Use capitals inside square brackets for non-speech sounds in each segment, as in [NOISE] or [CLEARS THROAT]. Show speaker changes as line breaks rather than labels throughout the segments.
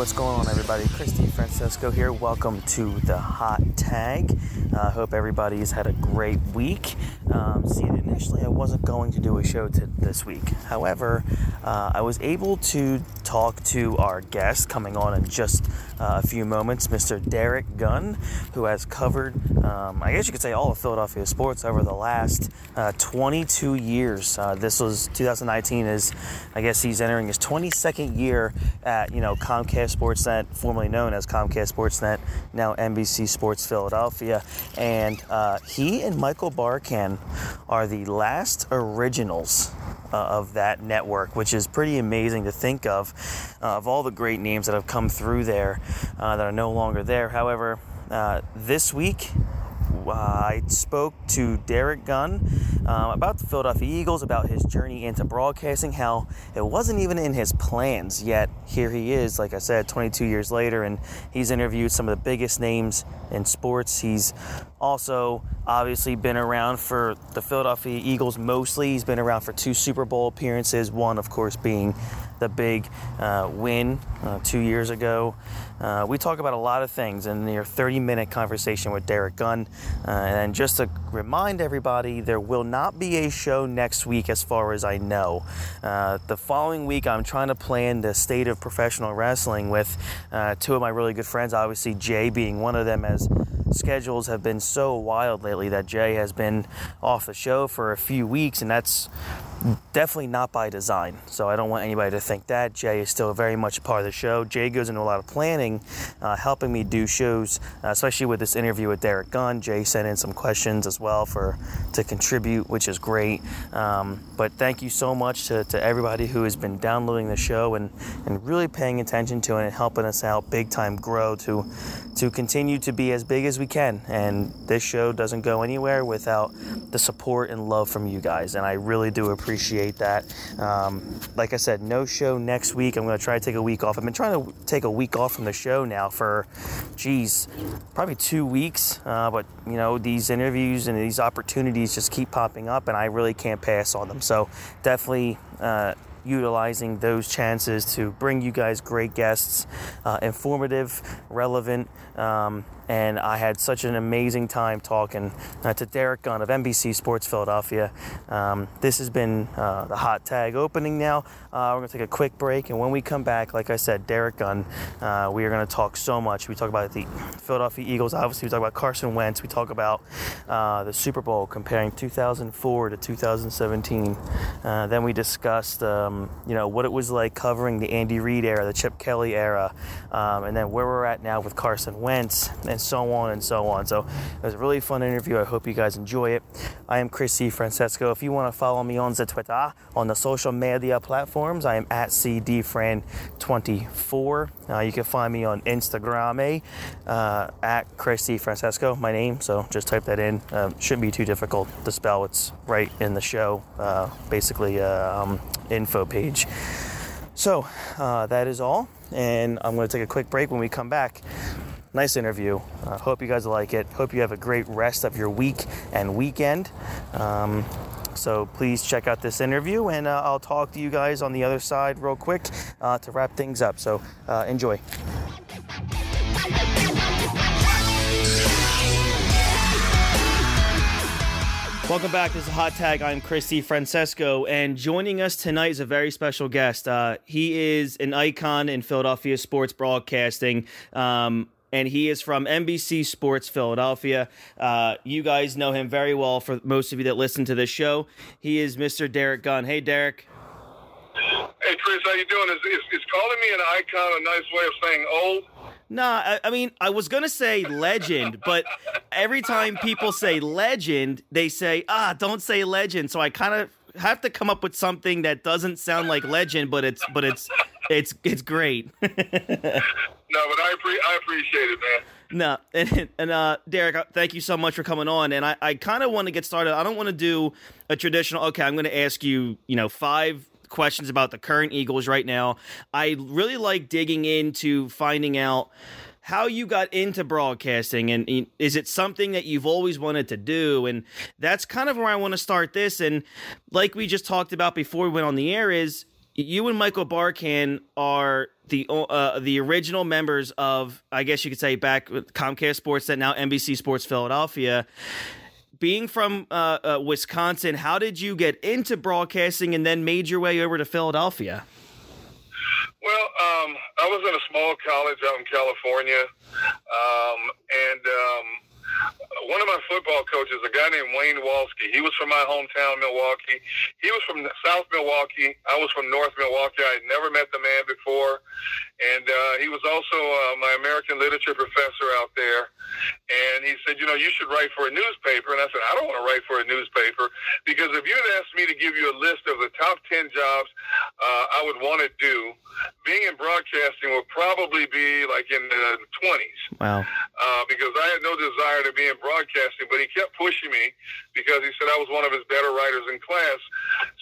What's going on, everybody? Chris DiFrancesco here. Welcome to the Hot Tag. I uh, hope everybody's had a great week. Um, see, initially I wasn't going to do a show to this week. However, uh, I was able to talk to our guest coming on in just uh, a few moments, Mr. Derrick Gunn, who has covered, um, I guess you could say, all of Philadelphia sports over the last uh, 22 years. Uh, this was 2019 is, I guess he's entering his 22nd year at, you know, Comcast Sportsnet, formerly known as Comcast Sportsnet, now NBC Sports Philadelphia. And uh, he and Michael Barkann are the last originals uh, of that network, which is pretty amazing to think of, uh, of all the great names that have come through there uh, that are no longer there. However, uh, this week, I spoke to Derrick Gunn um, about the Philadelphia Eagles, about his journey into broadcasting, how it wasn't even in his plans, yet here he is, like I said, 22 years later, and he's interviewed some of the biggest names in sports. He's also obviously been around for the Philadelphia Eagles mostly. He's been around for two Super Bowl appearances, one, of course, being the big uh, win uh, two years ago. Uh, we talk about a lot of things in your 30 minute conversation with Derrick Gunn. Uh, and just to remind everybody, there will not be a show next week as far as I know. Uh, the following week, I'm trying to plan the state of professional wrestling with uh, two of my really good friends, obviously, Jay being one of them, as schedules have been so wild lately that Jay has been off the show for a few weeks, and that's definitely not by design. So I don't want anybody to think that. Jay is still very much a part of the show. Jay goes into a lot of planning, uh, helping me do shows, uh, especially with this interview with Derrick Gunn. Jay sent in some questions as well for to contribute, which is great. Um, but thank you so much to, to everybody who has been downloading the show and, and really paying attention to it and helping us out big time grow to to continue to be as big as we can. And this show doesn't go anywhere without the support and love from you guys. And I really do appreciate that. Um, like I said, no show next week. I'm going to try to take a week off. I've been trying to take a week off from the show now for, geez, probably two weeks. Uh, but, you know, these interviews and these opportunities just keep popping up, and I really can't pass on them. So definitely. Uh, utilizing those chances to bring you guys great guests, uh, informative, relevant, um, and I had such an amazing time talking uh, to Derrick Gunn of NBC Sports Philadelphia. Um, this has been uh, the hot tag opening now. Uh, we're going to take a quick break, and when we come back, like I said, Derrick Gunn, uh, we are going to talk so much. We talk about the Philadelphia Eagles, obviously, we talk about Carson Wentz, we talk about uh, the Super Bowl comparing 2004 to 2017. Uh, then we discussed, um, you know, what it was like covering the Andy Reid era, the Chip Kelly era, um, and then where we're at now with Carson Wentz. And and so on and so on. So it was a really fun interview. I hope you guys enjoy it. I am Chris DiFrancesco. If you want to follow me on the Twitter, on the social media platforms, I am at CDFran24. Uh, you can find me on Instagram eh, uh, at Chris DiFrancesco, my name. So just type that in. Uh, shouldn't be too difficult to spell. It's right in the show, uh, basically uh, um, info page. So uh, that is all, and I'm going to take a quick break. When we come back, nice interview. Uh, hope you guys like it. Hope you have a great rest of your week and weekend. Um, so please check out this interview, and uh, I'll talk to you guys on the other side real quick uh, to wrap things up. So uh, enjoy. Welcome back. This is Hot Tag. I'm Chris DiFrancesco, and joining us tonight is a very special guest. Uh, he is an icon in Philadelphia sports broadcasting. Um, and he is from NBC Sports Philadelphia. Uh, you guys know him very well for most of you that listen to this show. He is Mr. Derrick Gunn. Hey, Derrick.
Hey, Chris, how you doing? Is, is, is calling me an icon a nice way of saying old?
Nah, I, I mean, I was gonna say legend, but every time people say legend, they say, ah, don't say legend. So I kind of have to come up with something that doesn't sound like legend, but it's but it's it's it's great. [LAUGHS]
no, but I pre- I appreciate it, man.
No, and, and uh, Derrick, uh, thank you so much for coming on. And I, I kind of want to get started. I don't want to do a traditional. Okay, I'm going to ask you, you know, five questions about the current Eagles right now. I really like digging into finding out how you got into broadcasting and is it something that you've always wanted to do and that's kind of where I want to start this and like we just talked about before we went on the air is you and Michael Barkann are the uh, the original members of, I guess you could say, back Comcast Sports, that now NBC Sports Philadelphia. Being from uh, uh, Wisconsin, how did you get into broadcasting and then made your way over to Philadelphia?
Well, um, I was in a small college out in California, um, and um, one of my football coaches, a guy named Wayne Walski, he was from my hometown, Milwaukee. He was from South Milwaukee. I was from North Milwaukee. I had never met the man before. And uh, he was also uh, my American literature professor out there. And he said, you know, you should write for a newspaper. And I said, I don't want to write for a newspaper because if you'd asked me to give you a list of the top 10 jobs uh, I would want to do, being in broadcasting would probably be like in the 20s.
Wow.
Uh, because I had no desire to be in broadcasting, but he kept pushing me because he said I was one of his better writers in class.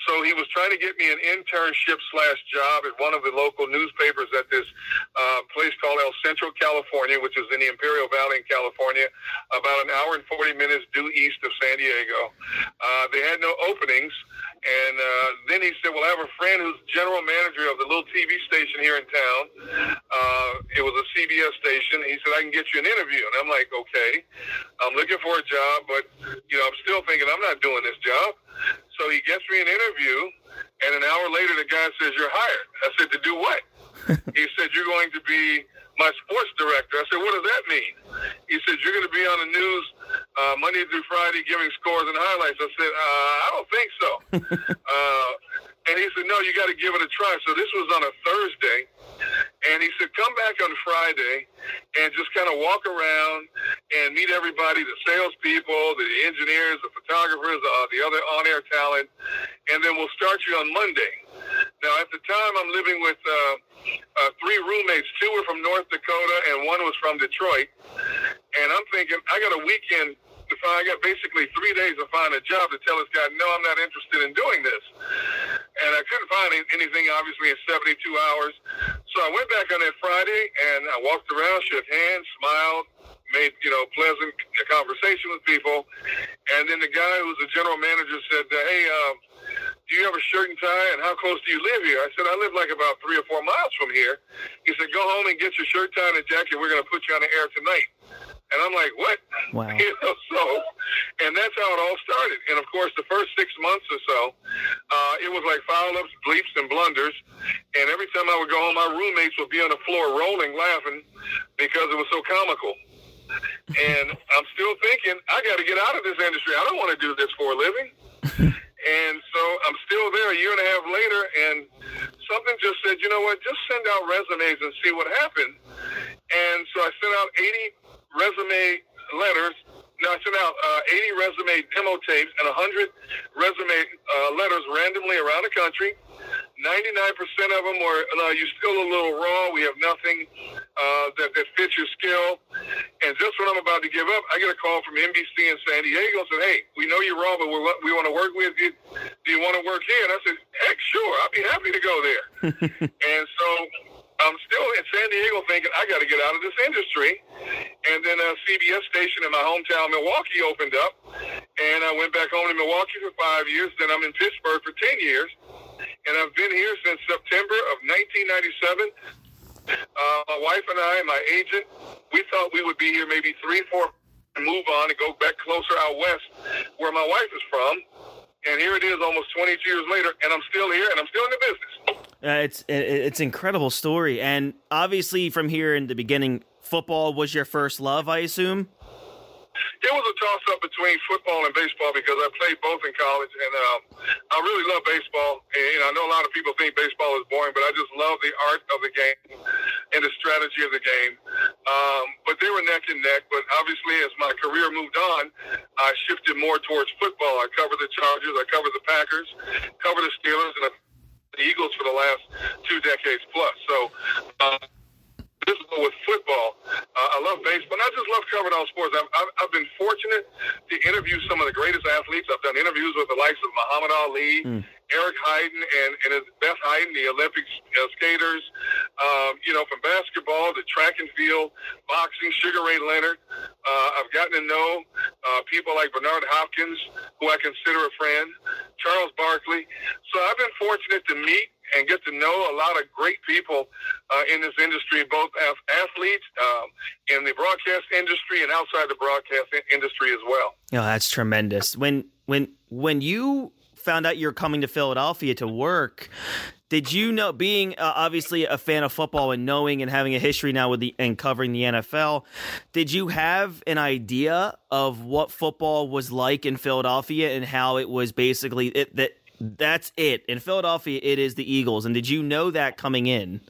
So he was trying to get me an internship slash job at one of the local newspapers at this uh, place called El Centro, California, which is in the Imperial Valley in California, about an hour and 40 minutes due east of San Diego. Uh, they had no openings. And uh, then he said, Well, I have a friend who's general manager of the little TV station here in town. Uh, it was a CBS station. He said, I can get you an interview. And I'm like, Okay. I'm looking for a job, but, you know, I'm still thinking I'm not doing this job. So he gets me an interview. And an hour later, the guy says, You're hired. I said, To do what? He said, You're going to be my sports director. I said, What does that mean? He said, You're going to be on the news uh, Monday through Friday giving scores and highlights. I said, uh, I don't think so. [LAUGHS] uh, and he said, No, you got to give it a try. So this was on a Thursday. And he said, Come back on Friday and just kind of walk around and meet everybody the salespeople, the engineers, the photographers, uh, the other on air talent. And then we'll start you on Monday. Now, at the time, I'm living with uh, uh, three roommates. Two were from North Dakota, and one was from Detroit. And I'm thinking, I got a weekend to find. I got basically three days to find a job to tell this guy, no, I'm not interested in doing this. And I couldn't find anything, obviously, in 72 hours. So I went back on that Friday, and I walked around, shook hands, smiled, made you know pleasant conversation with people, and then the guy who was the general manager said, "Hey, uh, do you have a shirt and tie? And how close do you live here?" I said, "I live like about three or four miles from here." He said, "Go home and get your shirt, tie, and jacket. We're going to put you on the air tonight." And I'm like, "What?"
Wow. [LAUGHS]
You know, so, and that's how it all started. And of course, the first six months or so, uh, it was like foul ups, bleeps, and blunders. And every time I would go home, my roommates would be on the floor rolling, laughing because it was so comical and [LAUGHS] I'm still thinking I got to get out of this industry. I don't want to do this for a living. [LAUGHS] and so I'm still there a year and a half later, and something just said, you know what? Just send out resumes and see what happens. And so I sent out 80 resume letters. No, I sent out uh, 80 resume demo tapes and 100 resume uh, letters randomly around the country. 99% of them were, no, you're still a little raw. We have nothing uh, that, that fits your skill. And just when I'm about to give up, I get a call from NBC in San Diego and said, hey, we know you're raw, but we're, we want to work with you. Do you want to work here? And I said, heck, sure. I'd be happy to go there. [LAUGHS] and so I'm still in San Diego thinking I got to get out of this industry. And then a CBS station in my hometown, Milwaukee, opened up, and I went back home to Milwaukee for five years. Then I'm in Pittsburgh for ten years, and I've been here since September of 1997. Uh, my wife and I, and my agent, we thought we would be here maybe three, four, and move on and go back closer out west, where my wife is from. And here it is, almost 22 years later, and I'm still here, and I'm still in the business.
Uh, it's it's incredible story, and obviously from here in the beginning, football was your first love, I assume.
It was a toss up between football and baseball because I played both in college, and um, I really love baseball. And I know a lot of people think baseball is boring, but I just love the art of the game and the strategy of the game. Um, but they were neck and neck. But obviously, as my career moved on, I shifted more towards football. I covered the Chargers, I covered the Packers, covered the Steelers, and the Eagles for the last two decades plus. So. Uh, this is with football. Uh, I love baseball. And I just love covering all sports. I've, I've, I've, been fortunate to interview some of the greatest athletes. I've done interviews with the likes of Muhammad Ali, mm. Eric Heiden, and, and his Beth Heiden, the Olympic uh, skaters. Um, you know, from basketball to track and field, boxing, Sugar Ray Leonard. Uh, I've gotten to know uh, people like Bernard Hopkins, who I consider a friend, Charles Barkley. So I've been fortunate to meet and get to know a lot of great people uh, in this industry, both as athletes, um, in the broadcast industry, and outside the broadcast industry as well.
Oh, that's tremendous. When when when you found out you're coming to Philadelphia to work, did you know, being uh, obviously a fan of football and knowing and having a history now with the and covering the NFL, did you have an idea of what football was like in Philadelphia and how it was basically it that that's it in Philadelphia? It is the Eagles, and did you know that coming in?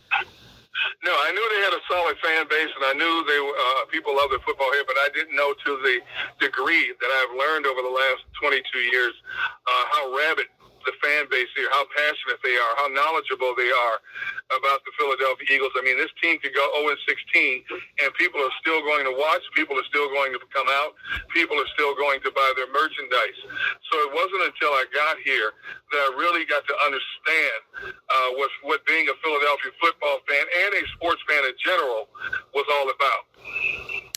No, I knew they had a solid fan base, and I knew they uh, people love their football here, but I didn't know to the degree that I've learned over the last 22 years uh, how rabid the fan base here, how passionate they are, how knowledgeable they are about the Philadelphia Eagles. I mean, this team could go 0 16, and people are still going to watch. People are still going to come out. People are still going to buy their merchandise. So it wasn't until I got here that I really got to understand uh, what what being a Philadelphia football fan and a sports fan in general was all about.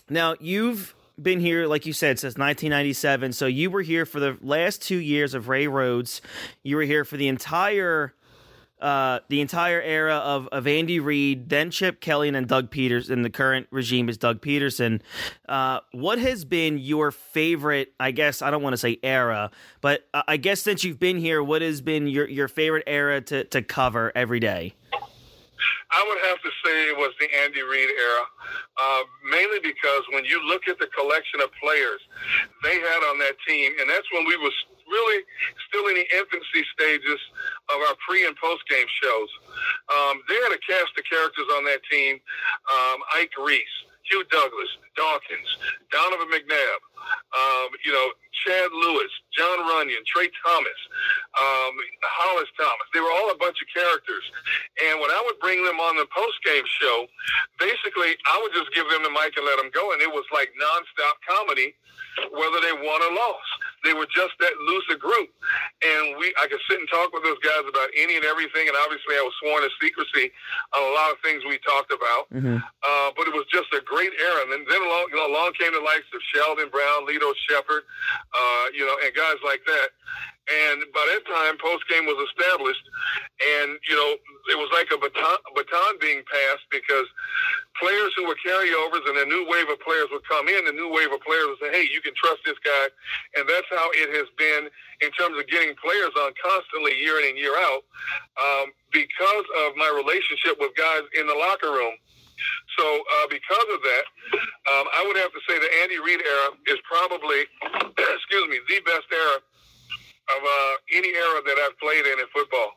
Now you've been here, like you said, since 1997. So you were here for the last two years of Ray Rhodes. You were here for the entire. Uh, the entire era of, of Andy Reid, then Chip Kelly, and then Doug Peters, and the current regime is Doug Pederson. Uh, what has been your favorite? I guess I don't want to say era, but I guess since you've been here, what has been your, your favorite era to, to cover every day?
I would have to say it was the Andy Reid era, uh, mainly because when you look at the collection of players they had on that team, and that's when we was really still in the infancy stages of our pre and post game shows. Um, they had a cast of characters on that team: um, Ike Reese, Hugh Douglas, Dawkins, Donovan McNabb, um, you know, Chad Lewis, Jon Runyan, Tra Thomas, um, Hollis Thomas. They were all a bunch of characters. And when I would bring them on the post game show, basically I would just give them the mic and let them go. And it was like nonstop comedy, whether they won or lost. They were just that loose a group. And we I could sit and talk with those guys about any and everything. And obviously I was sworn to secrecy on a lot of things we talked about. Mm-hmm. Uh, but it was just a great era. And then, then along, you know, along came the likes of Sheldon Brown, Lito Sheppard, uh, you know, and guys like that. And by that time, post game was established, and you know it was like a baton, baton being passed because players who were carryovers and a new wave of players would come in. The new wave of players would say, "Hey, you can trust this guy," and that's how it has been in terms of getting players on constantly year in and year out um, because of my relationship with guys in the locker room. So uh, because of that, um, I would have to say the Andy Reid era is probably, [CLEARS THROAT] excuse me, the best era of uh, any era that I've played in in football.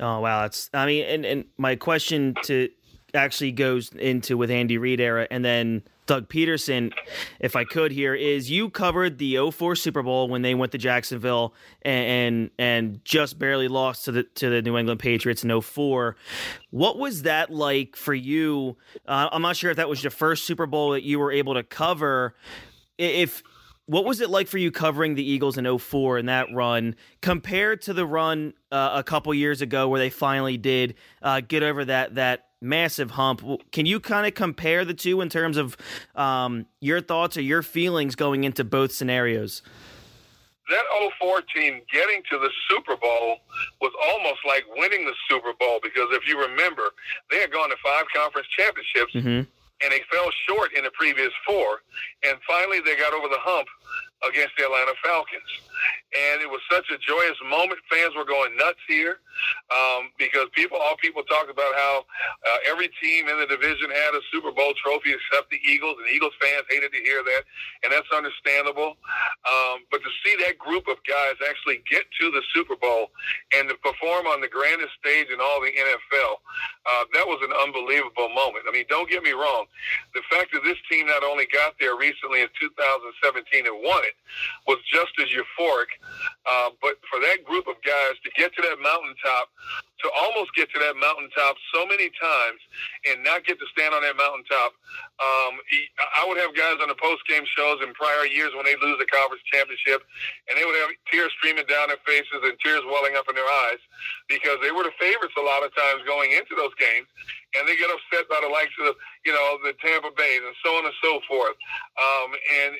Oh wow, that's I mean, and and my question to actually goes into with Andy Reid era, and then Doug Pederson, if I could here, is you covered the 04 Super Bowl when they went to Jacksonville and, and and, just barely lost to the to the New England Patriots in 04. What was that like for you? Uh, I'm not sure if that was your first Super Bowl that you were able to cover. If what was it like for you covering the Eagles in 04 in that run compared to the run uh, a couple years ago where they finally did uh, get over that that massive hump. Can you kind of compare the two in terms of um, your thoughts or your feelings going into both scenarios?
That 04 team getting to the Super Bowl was almost like winning the Super Bowl because if you remember, they had gone to five conference championships mm-hmm. And they fell short in the previous four. And finally, they got over the hump against the Atlanta Falcons and it was such a joyous moment. Fans were going nuts here um, because people, all people talked about how uh, every team in the division had a Super Bowl trophy except the Eagles, and Eagles fans hated to hear that, and that's understandable. Um, but to see that group of guys actually get to the Super Bowl and to perform on the grandest stage in all the NFL, uh, that was an unbelievable moment. I mean, don't get me wrong. The fact that this team not only got there recently in 2017 and won it was just as euphoric uh, but for that group of guys to get to that mountaintop, to almost get to that mountaintop so many times and not get to stand on that mountaintop, um, I would have guys on the post game shows in prior years when they lose the conference championship, and they would have tears streaming down their faces and tears welling up in their eyes because they were the favorites a lot of times going into those games, and they get upset by the likes of you know the Tampa Bay and so on and so forth. Um, and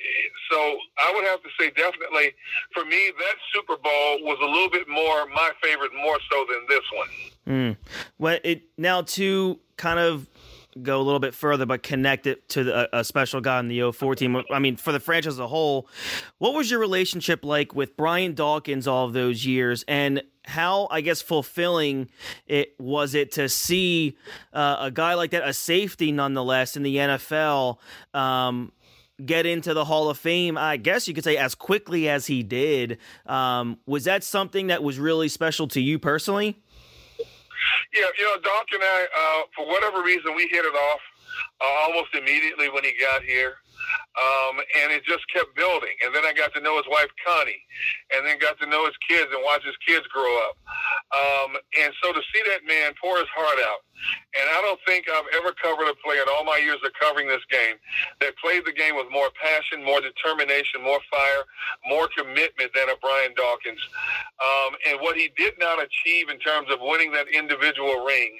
so I would have to say definitely for me that Super Bowl was a little bit more my favorite more so than this one.
Mm. Well, it now to kind of go a little bit further, but connect it to the, a special guy in the 04 team. I mean, for the franchise as a whole, what was your relationship like with Brian Dawkins all of those years? And how I guess fulfilling it was it to see uh, a guy like that, a safety nonetheless in the NFL, um, get into the Hall of Fame. I guess you could say as quickly as he did. Um, was that something that was really special to you personally?
Yeah, you know, Doc and I, uh, for whatever reason, we hit it off uh, almost immediately when he got here. Um, and it just kept building. And then I got to know his wife, Connie, and then got to know his kids and watch his kids grow up. Um, and so to see that man pour his heart out, and I don't think I've ever covered a player in all my years of covering this game that played the game with more passion, more determination, more fire, more commitment than a Brian Dawkins. Um, and what he did not achieve in terms of winning that individual ring,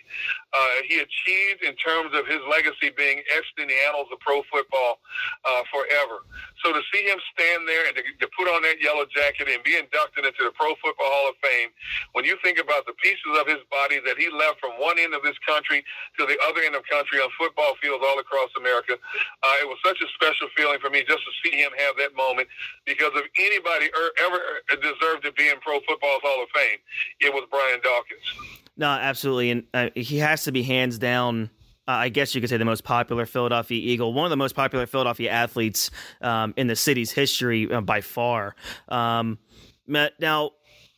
uh, he achieved in terms of his legacy being etched in the annals of pro football uh, forever. So to see him stand there and to, to put on that yellow jacket and be inducted into the Pro Football Hall of Fame, when you think about the pieces of his body that he left from one end of this country to the other end of country on football fields all across America, uh, it was such a special feeling for me just to see him have that moment. Because if anybody er, ever deserved to be in Pro Football Hall of Fame, it was Brian Dawkins.
No, absolutely, and uh, he has to be hands down uh, I guess you could say the most popular Philadelphia Eagle, one of the most popular Philadelphia athletes um, in the city's history uh, by far. Um, now,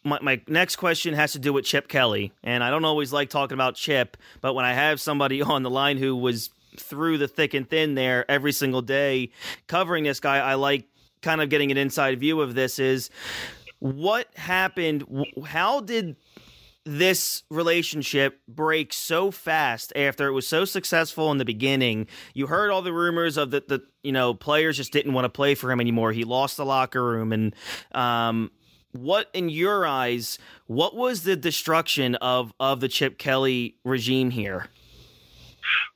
my, my next question has to do with Chip Kelly, and I don't always like talking about Chip, but when I have somebody [LAUGHS] on the line who was through the thick and thin there every single day covering this guy, I like kind of getting an inside view of this. Is what happened? How did this relationship break so fast after it was so successful in the beginning. You heard all the rumors of that the you know players just didn't want to play for him anymore. He lost the locker room, and um, what in your eyes, what was the destruction of of the Chip Kelly regime here?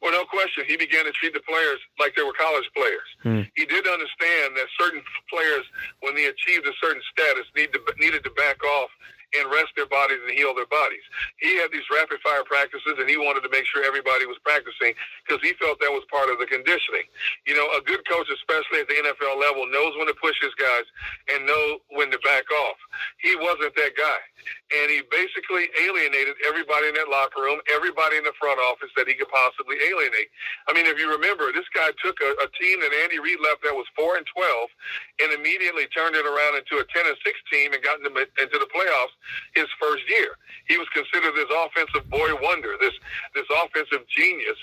Well, no question. He began to treat the players like they were college players. Hmm. He did understand that certain players, when they achieved a certain status, need to, needed to back off and rest their bodies and heal their bodies. He had these rapid fire practices and he wanted to make sure everybody was practicing because he felt that was part of the conditioning. You know, a good coach, especially at the NFL level, knows when to push his guys and know when to back off. He wasn't that guy. And he basically alienated everybody in that locker room, everybody in the front office that he could possibly alienate. I mean, if you remember, this guy took a, a team that Andy Reid left that was 4 and 12 and immediately turned it around into a 10 and 6 team and got into, into the playoffs his first year. He was considered this offensive boy wonder, this this offensive genius,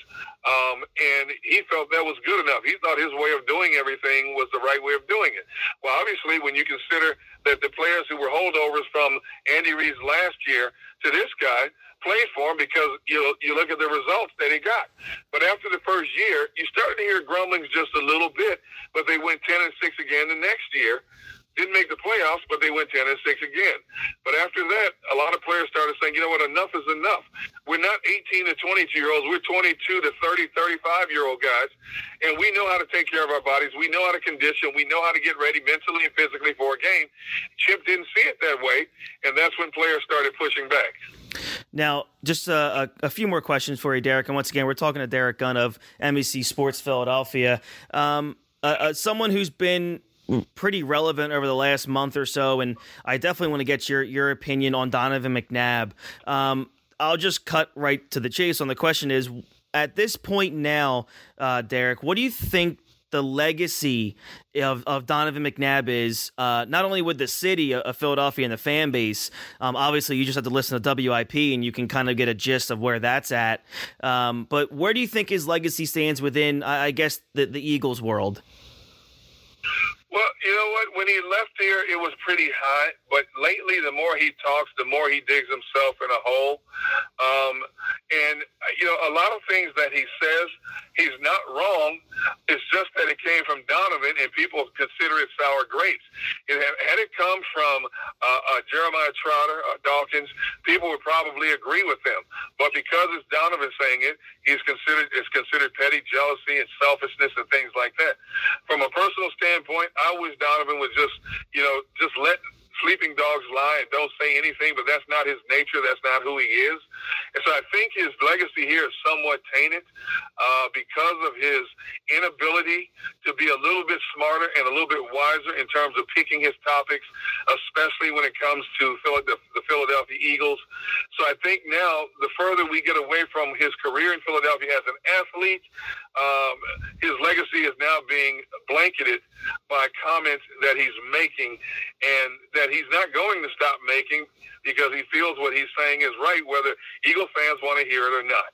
um, and he felt that was good enough. He thought his way of doing everything was the right way of doing it. Well, obviously, when you consider that the players who were holdovers from Andy Reid's last year to this guy played for him because you you look at the results that he got. But after the first year, you started to hear grumblings just a little bit, but they went ten and six again the next year didn't make the playoffs, but they went 10 and 6 again. But after that, a lot of players started saying, you know what, enough is enough. We're not 18 to 22 year olds. We're 22 to 30, 35 year old guys. And we know how to take care of our bodies. We know how to condition. We know how to get ready mentally and physically for a game. Chip didn't see it that way. And that's when players started pushing back.
Now, just a, a, a, few more questions for you, Derrick. And once again, we're talking to Derrick Gunn of NBC Sports Philadelphia. Um, uh, uh, someone who's been pretty relevant over the last month or so, and I definitely want to get your your opinion on Donovan McNabb. Um, I'll just cut right to the chase on the question: Is at this point now, uh, Derrick, what do you think? The legacy of, of Donovan McNabb is uh, not only with the city of Philadelphia and the fan base. Um, obviously, you just have to listen to WIP and you can kind of get a gist of where that's at. Um, but where do you think his legacy stands within, I guess, the, the Eagles world?
Well, you know what? When he left here, it was pretty hot. But lately, the more he talks, the more he digs himself in a hole. Um, and you know, a lot of things that he says, he's not wrong. It's just that it came from Donovan, and people consider it sour grapes. It had, had it come from uh, uh, Jeremiah Trotter, uh, Dawkins, people would probably agree with them. But because it's Donovan saying it, he's considered it's considered petty jealousy and selfishness and things like that. From a personal standpoint, I wish Donovan would just, you know, just let sleeping dogs lie and don't say anything, but that's not his nature. That's not who he is. And so I think his legacy here is somewhat tainted uh, because of his inability to be a little bit smarter and a little bit wiser in terms of picking his topics, especially when it comes to the Philadelphia Eagles. So I think now the further we get away from his career in Philadelphia as an athlete, um, his legacy is now being blanketed by comments that he's making and that he's not going to stop making because he feels what he's saying is right, whether Eagle fans want to hear it or not.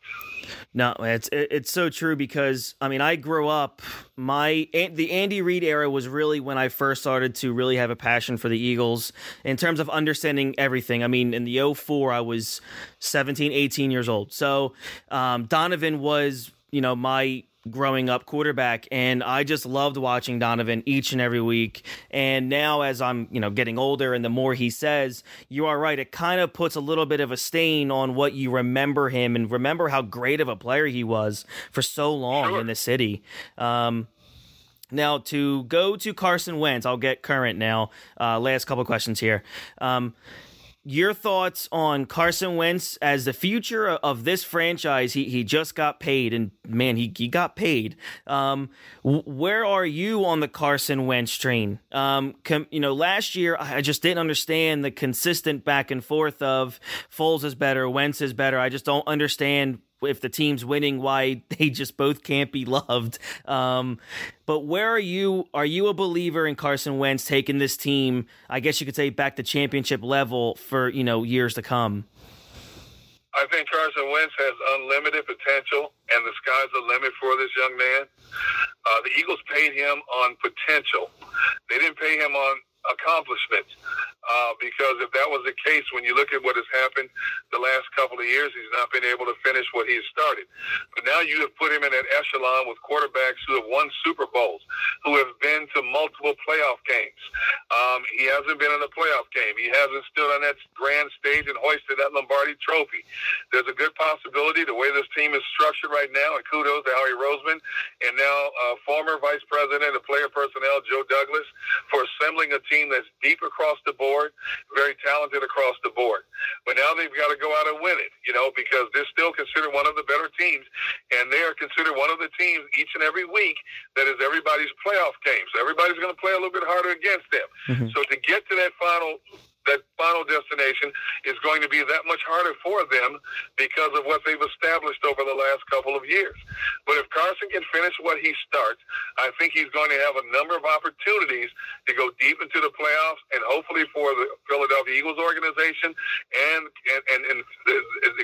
No, it's it's so true because I mean I grew up my the Andy Reid era was really when I first started to really have a passion for the Eagles in terms of understanding everything. I mean in the 04 I was 17 18 years old. So um, Donovan was you know my growing up quarterback and I just loved watching Donovan each and every week. And now as I'm you know getting older and the more he says you are right it kind of puts a little bit of a stain on what you remember him and remember how great of a player he was for so long sure. in the city. Um, now to go to Carson Wentz I'll get current now. Uh, last couple questions here. Um, your thoughts on Carson Wentz as the future of this franchise. He he just got paid, and man, he, he got paid. Um, where are you on the Carson Wentz train? Um, com, you know, last year I just didn't understand the consistent back and forth of Foles is better, Wentz is better. I just don't understand if the team's winning, why [LAUGHS] they just both can't be loved. Um, but where are you? Are you a believer in Carson Wentz taking this team? I guess you could say back to championship level for you know years to come.
I think Carson Wentz has unlimited potential, and the sky's the limit for this young man. Uh, the Eagles paid him on potential. They didn't pay him on accomplishment. Uh, because if that was the case, when you look at what has happened the last couple of years, he's not been able to finish what he's started. But now you have put him in that echelon with quarterbacks who have won Super Bowls, who have been to multiple playoff games. Um, he hasn't been in a playoff game. He hasn't stood on that grand stage and hoisted that Lombardi trophy. There's a good possibility the way this team is structured right now, and kudos to Howie Roseman and now uh, former Vice President of Player Personnel Joe Douglas for assembling a team that's deep across the board very talented across the board. But now they've got to go out and win it, you know, because they're still considered one of the better teams, and they are considered one of the teams each and every week that is everybody's playoff game. So everybody's going to play a little bit harder against them. Mm-hmm. So to get to that final that final destination is going to be that much harder for them because of what they've established over the last couple of years. But if Carson can finish what he starts, I think he's going to have a number of opportunities to go deep into the playoffs and hopefully for the Philadelphia Eagles organization and and, and, and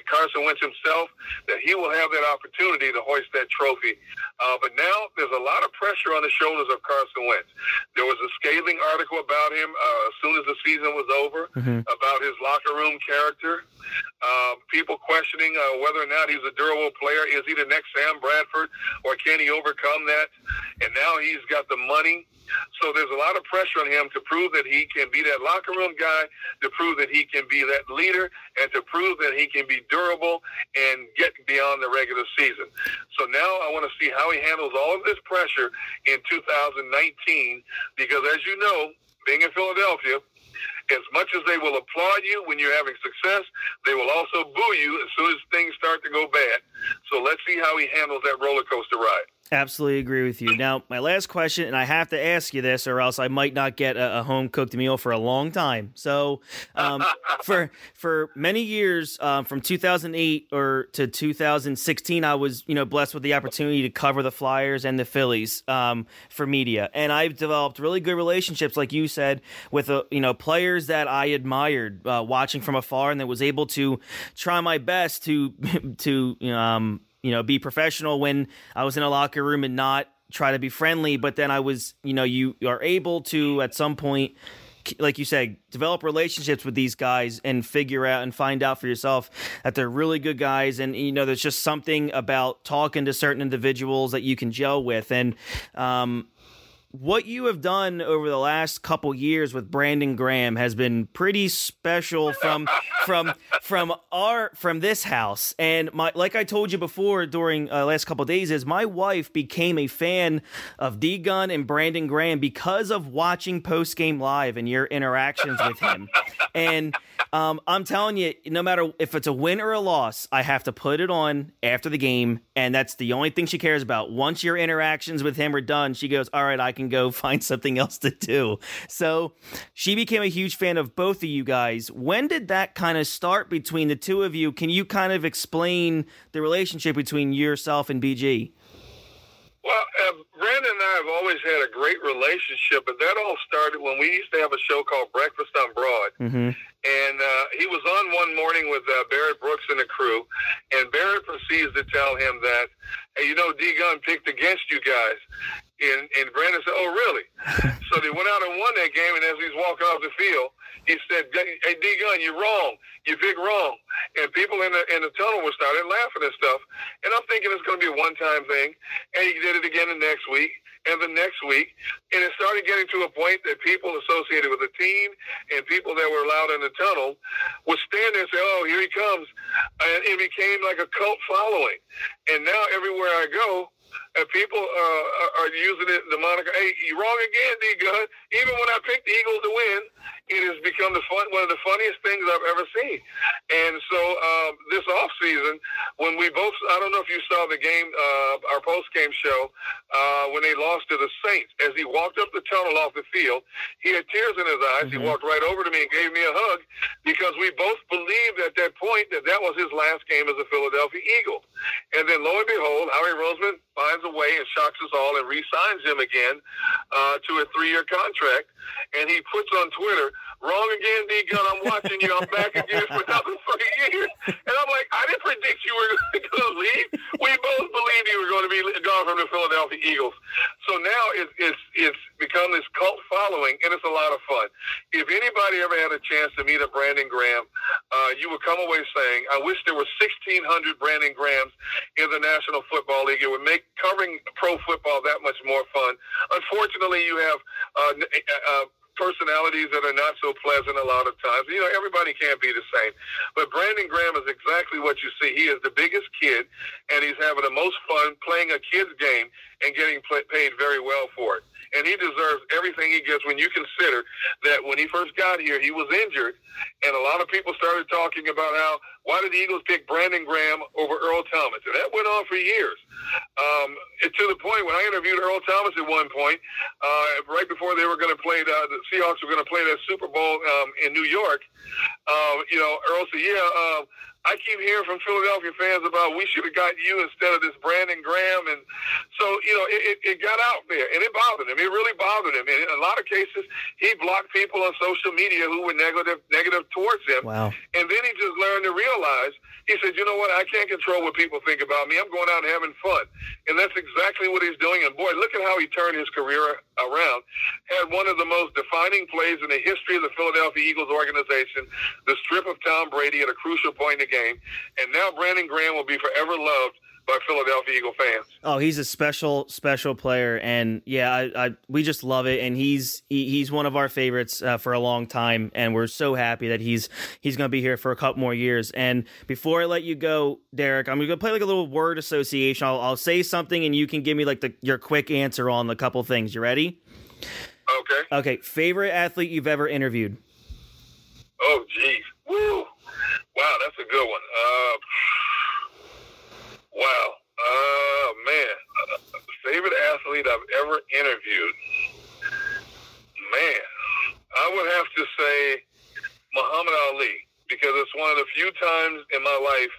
Carson Wentz himself that he will have that opportunity to hoist that trophy. Uh, but now there's a lot of pressure on the shoulders of Carson Wentz. There was a scathing article about him uh, as soon as the season was over over mm-hmm. about his locker room character. Uh, people questioning uh, whether or not he's a durable player. Is he the next Sam Bradford, or can he overcome that? And now he's got the money. So there's a lot of pressure on him to prove that he can be that locker room guy, to prove that he can be that leader, and to prove that he can be durable and get beyond the regular season. So now I want to see how he handles all of this pressure in 2019, because as you know, being in Philadelphia, as much as they will applaud you when you're having success, they will also boo you as soon as things start to go bad. So let's see how he handles that roller coaster ride.
Absolutely agree with you. Now, my last question, and I have to ask you this, or else I might not get a, a home cooked meal for a long time. So, um, [LAUGHS] for for many years, um, from 2008 or to 2016, I was you know blessed with the opportunity to cover the Flyers and the Phillies um, for media, and I've developed really good relationships, like you said, with uh, you know players that I admired uh, watching from afar, and that was able to try my best to [LAUGHS] to um you know, be professional when I was in a locker room and not try to be friendly. But then I was, you know, you are able to at some point like you said, develop relationships with these guys and figure out and find out for yourself that they're really good guys. And, you know, there's just something about talking to certain individuals that you can gel with. And, um, what you have done over the last couple years with Brandon Graham has been pretty special from from from our from this house. And my like I told you before during uh, last couple days is my wife became a fan of D Gunn and Brandon Graham because of watching post game live and your interactions with him. And um, I'm telling you, no matter if it's a win or a loss, I have to put it on after the game, and that's the only thing she cares about. Once your interactions with him are done, she goes, "All right, I can go [LAUGHS] find something else to do." So she became a huge fan of both of you guys. When did that kind of start between the two of you? Can you kind of explain the relationship between yourself and BG?
Well, uh, Brandon and I have always had a great relationship, but that all started when we used to have a show called Breakfast on Broad.
Mm-hmm.
And uh, he was on one morning with uh, Barrett Brooks and the crew, and Barrett proceeds to tell him that, hey, you know, D Gunn picked against you guys. And, and Brandon said, oh, really? [LAUGHS] so they went out and won that game, and as he's walking off the field, he said, "Hey, D Gunn, you're wrong. You big wrong." And people in the in the tunnel were starting laughing and stuff. And I'm thinking it's going to be a one time thing. And he did it again the next week and the next week. And it started getting to a point that people associated with the team and people that were allowed in the tunnel would stand there and say, "Oh, here he comes," and it became like a cult following. And now everywhere I go, and people uh, are using it the moniker. Hey, you wrong again, D Gunn. Even when I picked the Eagles to win, it has become the fun, one of the funniest things I've ever seen. And so um, this off season, when we both, I don't know if you saw the game, uh, our post game show, uh, when they lost to the Saints. As he walked up the tunnel off the field, he had tears in his eyes. Mm-hmm. He walked right over to me and gave me a hug because we both believed at that point that that was his last game as a Philadelphia Eagle. And then lo and behold, Howie Roseman finds a way and shocks us all and re-signs him again uh, to a three-year contract. And he puts on Twitter, wrong again, D Gunn. I'm watching you. I'm back again for another three years. And I'm like, I didn't predict you were [LAUGHS] going to leave. We both believed you were going to be gone from the Philadelphia Eagles. So now it's it's it's become this cult following, and it's a lot of fun. If anybody ever had a chance to meet a Brandon Graham, uh, you would come away saying, "I wish there were 1,600 Brandon Grahams in the National Football League. It would make covering pro football that much more fun." Unfortunately, you have. Uh, uh, personalities that are not so pleasant a lot of times. You know, everybody can't be the same. But Brandon Graham is exactly what you see. He is the biggest kid, and he's having the most fun playing a kid's game and getting paid very well for it. And he deserves everything he gets when you consider that when he first got here, he was injured. And a lot of people started talking about how, why did the Eagles pick Brandon Graham over Earl Thomas? And that went on for years. Um, to the point when I interviewed Earl Thomas at one point, uh, right before they were going to play, the, the Seahawks were going to play that Super Bowl um, in New York, uh, you know, Earl said, yeah, uh, I keep hearing from Philadelphia fans about we should have got you instead of this Brandon Graham, and so you know it, it, it got out there, and it bothered him. It really bothered him. And in a lot of cases, he blocked people on social media who were negative negative towards him.
Wow.
And then he just learned to realize. He said, "You know what? I can't control what people think about me. I'm going out and having fun," and that's exactly what he's doing. And boy, look at how he turned his career around. Had one of the most defining plays in the history of the Philadelphia Eagles organization, the strip of Tom Brady at a crucial point in the game. And now Brandon Graham will be forever loved by Philadelphia Eagle fans.
Oh, he's a special, special player, and yeah, I, I we just love it. And he's he, he's one of our favorites uh, for a long time, and we're so happy that he's he's going to be here for a couple more years. And before I let you go, Derrick, I'm going to play like a little word association. I'll, I'll say something, and you can give me like the your quick answer on the couple things. You ready?
Okay.
Okay. Favorite athlete you've ever interviewed?
Oh, geez. Woo. Wow, that's a good one. Uh, wow. Uh, man. Uh, favorite athlete I've ever interviewed. Man, I would have to say Muhammad Ali because it's one of the few times in my life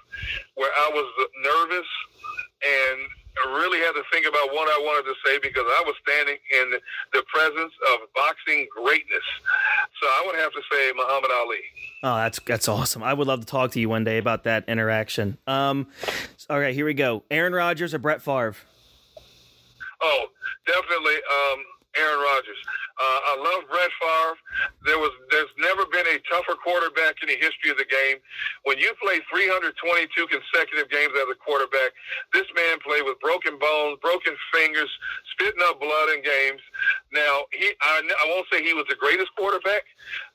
where I was nervous and I really had to think about what I wanted to say because I was standing in the presence of boxing greatness. So I would have to say Muhammad Ali.
Oh, that's that's awesome. I would love to talk to you one day about that interaction. Um, all right, here we go. Aaron Rodgers or Brett Favre?
Oh, definitely um, Aaron Rodgers. Uh, I love Brett Favre. There was, there's never been a tougher quarterback in the history of the game. When you play 322 consecutive games as a quarterback, this man played with broken bones, broken fingers, spitting up blood in games. Now, he, I, I won't say he was the greatest quarterback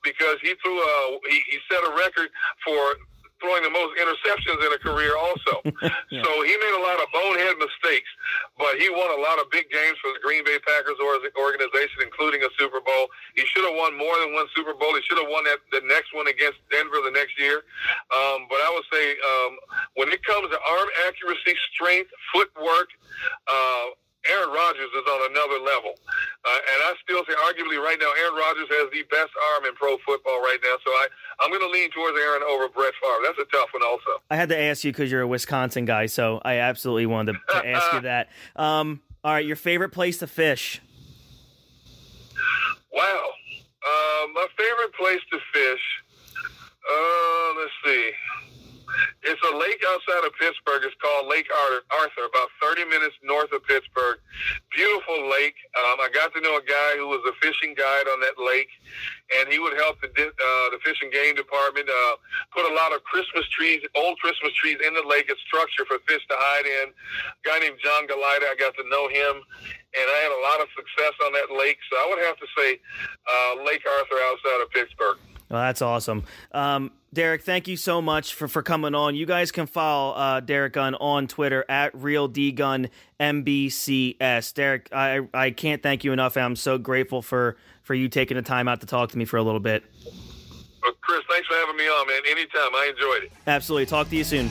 because he threw a, he, he set a record for throwing the most interceptions in a career also. [LAUGHS] yeah. So he made a lot of bonehead mistakes, but he won a lot of big games for the Green Bay Packers organization, including a Super Bowl. He should have won more than one Super Bowl. He should have won that the next one against Denver the next year. Um, but I would say um, when it comes to arm accuracy, strength, footwork, uh, Aaron Rodgers is on another level. Uh, and I still say, arguably, right now, Aaron Rodgers has the best arm in pro football right now. So I, I'm going to lean towards Aaron over Brett Favre. That's a tough one, also.
I had to ask you because you're a Wisconsin guy, so I absolutely wanted to, to ask you [LAUGHS] that. Um, all right, your favorite place to fish?
Wow. Uh, my favorite place to fish, uh, let's see. It's a lake outside of Pittsburgh. It's called Lake Arthur, about 30 minutes north of Pittsburgh. Beautiful lake. Um, I got to know a guy who was a fishing guide on that lake, and he would help the uh, the fish and game department uh, put a lot of Christmas trees, old Christmas trees, in the lake as structure for fish to hide in. A guy named John Galida, I got to know him, and I had a lot of success on that lake. So I would have to say uh, Lake Arthur outside of Pittsburgh.
Well, that's awesome. Um, Derrick, thank you so much for, for coming on. You guys can follow uh, Derrick Gunn on Twitter at Real D Gunn NBCS. Derrick, I I can't thank you enough. I'm so grateful for for you taking the time out to talk to me for a little bit.
Well, Chris, thanks for having me on, man. Anytime. I enjoyed it.
Absolutely. Talk to you soon.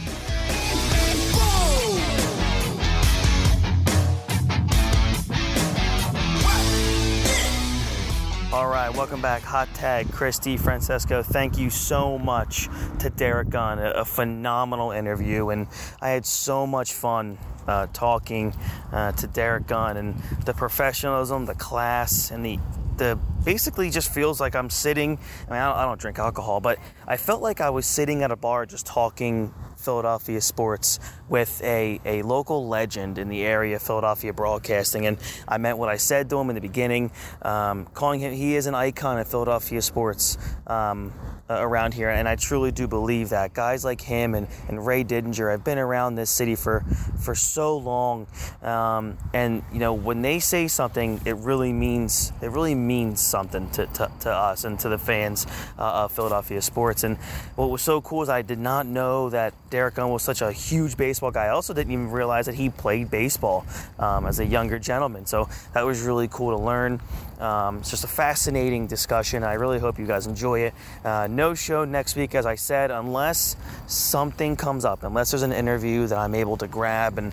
All right, welcome back. Hot tag, Chris DiFrancesco. Thank you so much to Derrick Gunn. A, a phenomenal interview, and I had so much fun uh, talking uh, to Derrick Gunn and the professionalism, the class, and the the basically just feels like I'm sitting. I mean, I don't, I don't drink alcohol, but I felt like I was sitting at a bar just talking Philadelphia sports with a, a local legend in the area, Philadelphia Broadcasting. And I meant what I said to him in the beginning, um, calling him, he is an icon of Philadelphia sports. Um, around here, and I truly do believe that guys like him and, and Ray Didinger have been around this city for for so long, um, and you know when they say something, it really means it really means something to, to, to us and to the fans uh, of Philadelphia sports. And what was so cool is I did not know that Derrick Gunn was such a huge baseball guy. I also didn't even realize that he played baseball um, as a younger gentleman. So that was really cool to learn. Um, it's just a fascinating discussion. I really hope you guys enjoy it. Uh, no show next week, as I said, unless something comes up, unless there's an interview that I'm able to grab and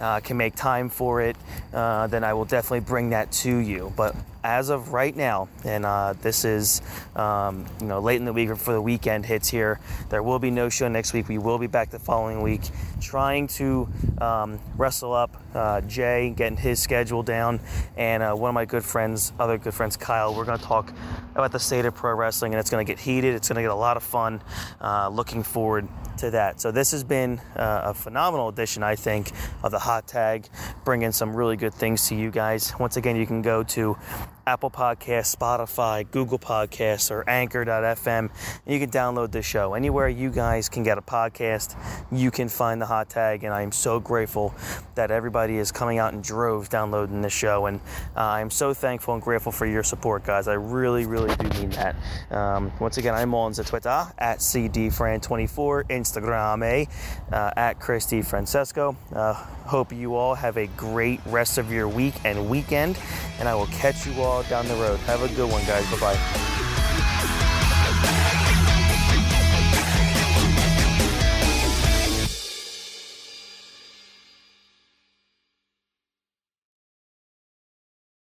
uh, can make time for it, uh, then I will definitely bring that to you. But as of right now, and uh, this is um, you know late in the week before the weekend hits here, there will be no show next week. We will be back the following week, trying to um, wrestle up uh, Jay, getting his schedule down, and uh, one of my good friends, other good friends, Kyle. We're going to talk about the state of pro wrestling, and it's going to get heated. It's going to get a lot of fun. Uh, looking forward to that. So this has been uh, a phenomenal edition, I think, of the Hot Tag, bringing some really good things to you guys. Once again, you can go to Apple Podcasts, Spotify, Google Podcasts, or Anchor.fm. You can download the show. Anywhere you guys can get a podcast, you can find the hot tag. And I am so grateful that everybody is coming out in droves downloading this show. And uh, I'm so thankful and grateful for your support, guys. I really, really do mean that. Um, once again, I'm on the Twitter at CDFran24, Instagram eh, uh, at Chris DiFrancesco. Uh, hope you all have a great rest of your week and weekend. And I will catch you all down the road. Have a good one, guys. Bye bye.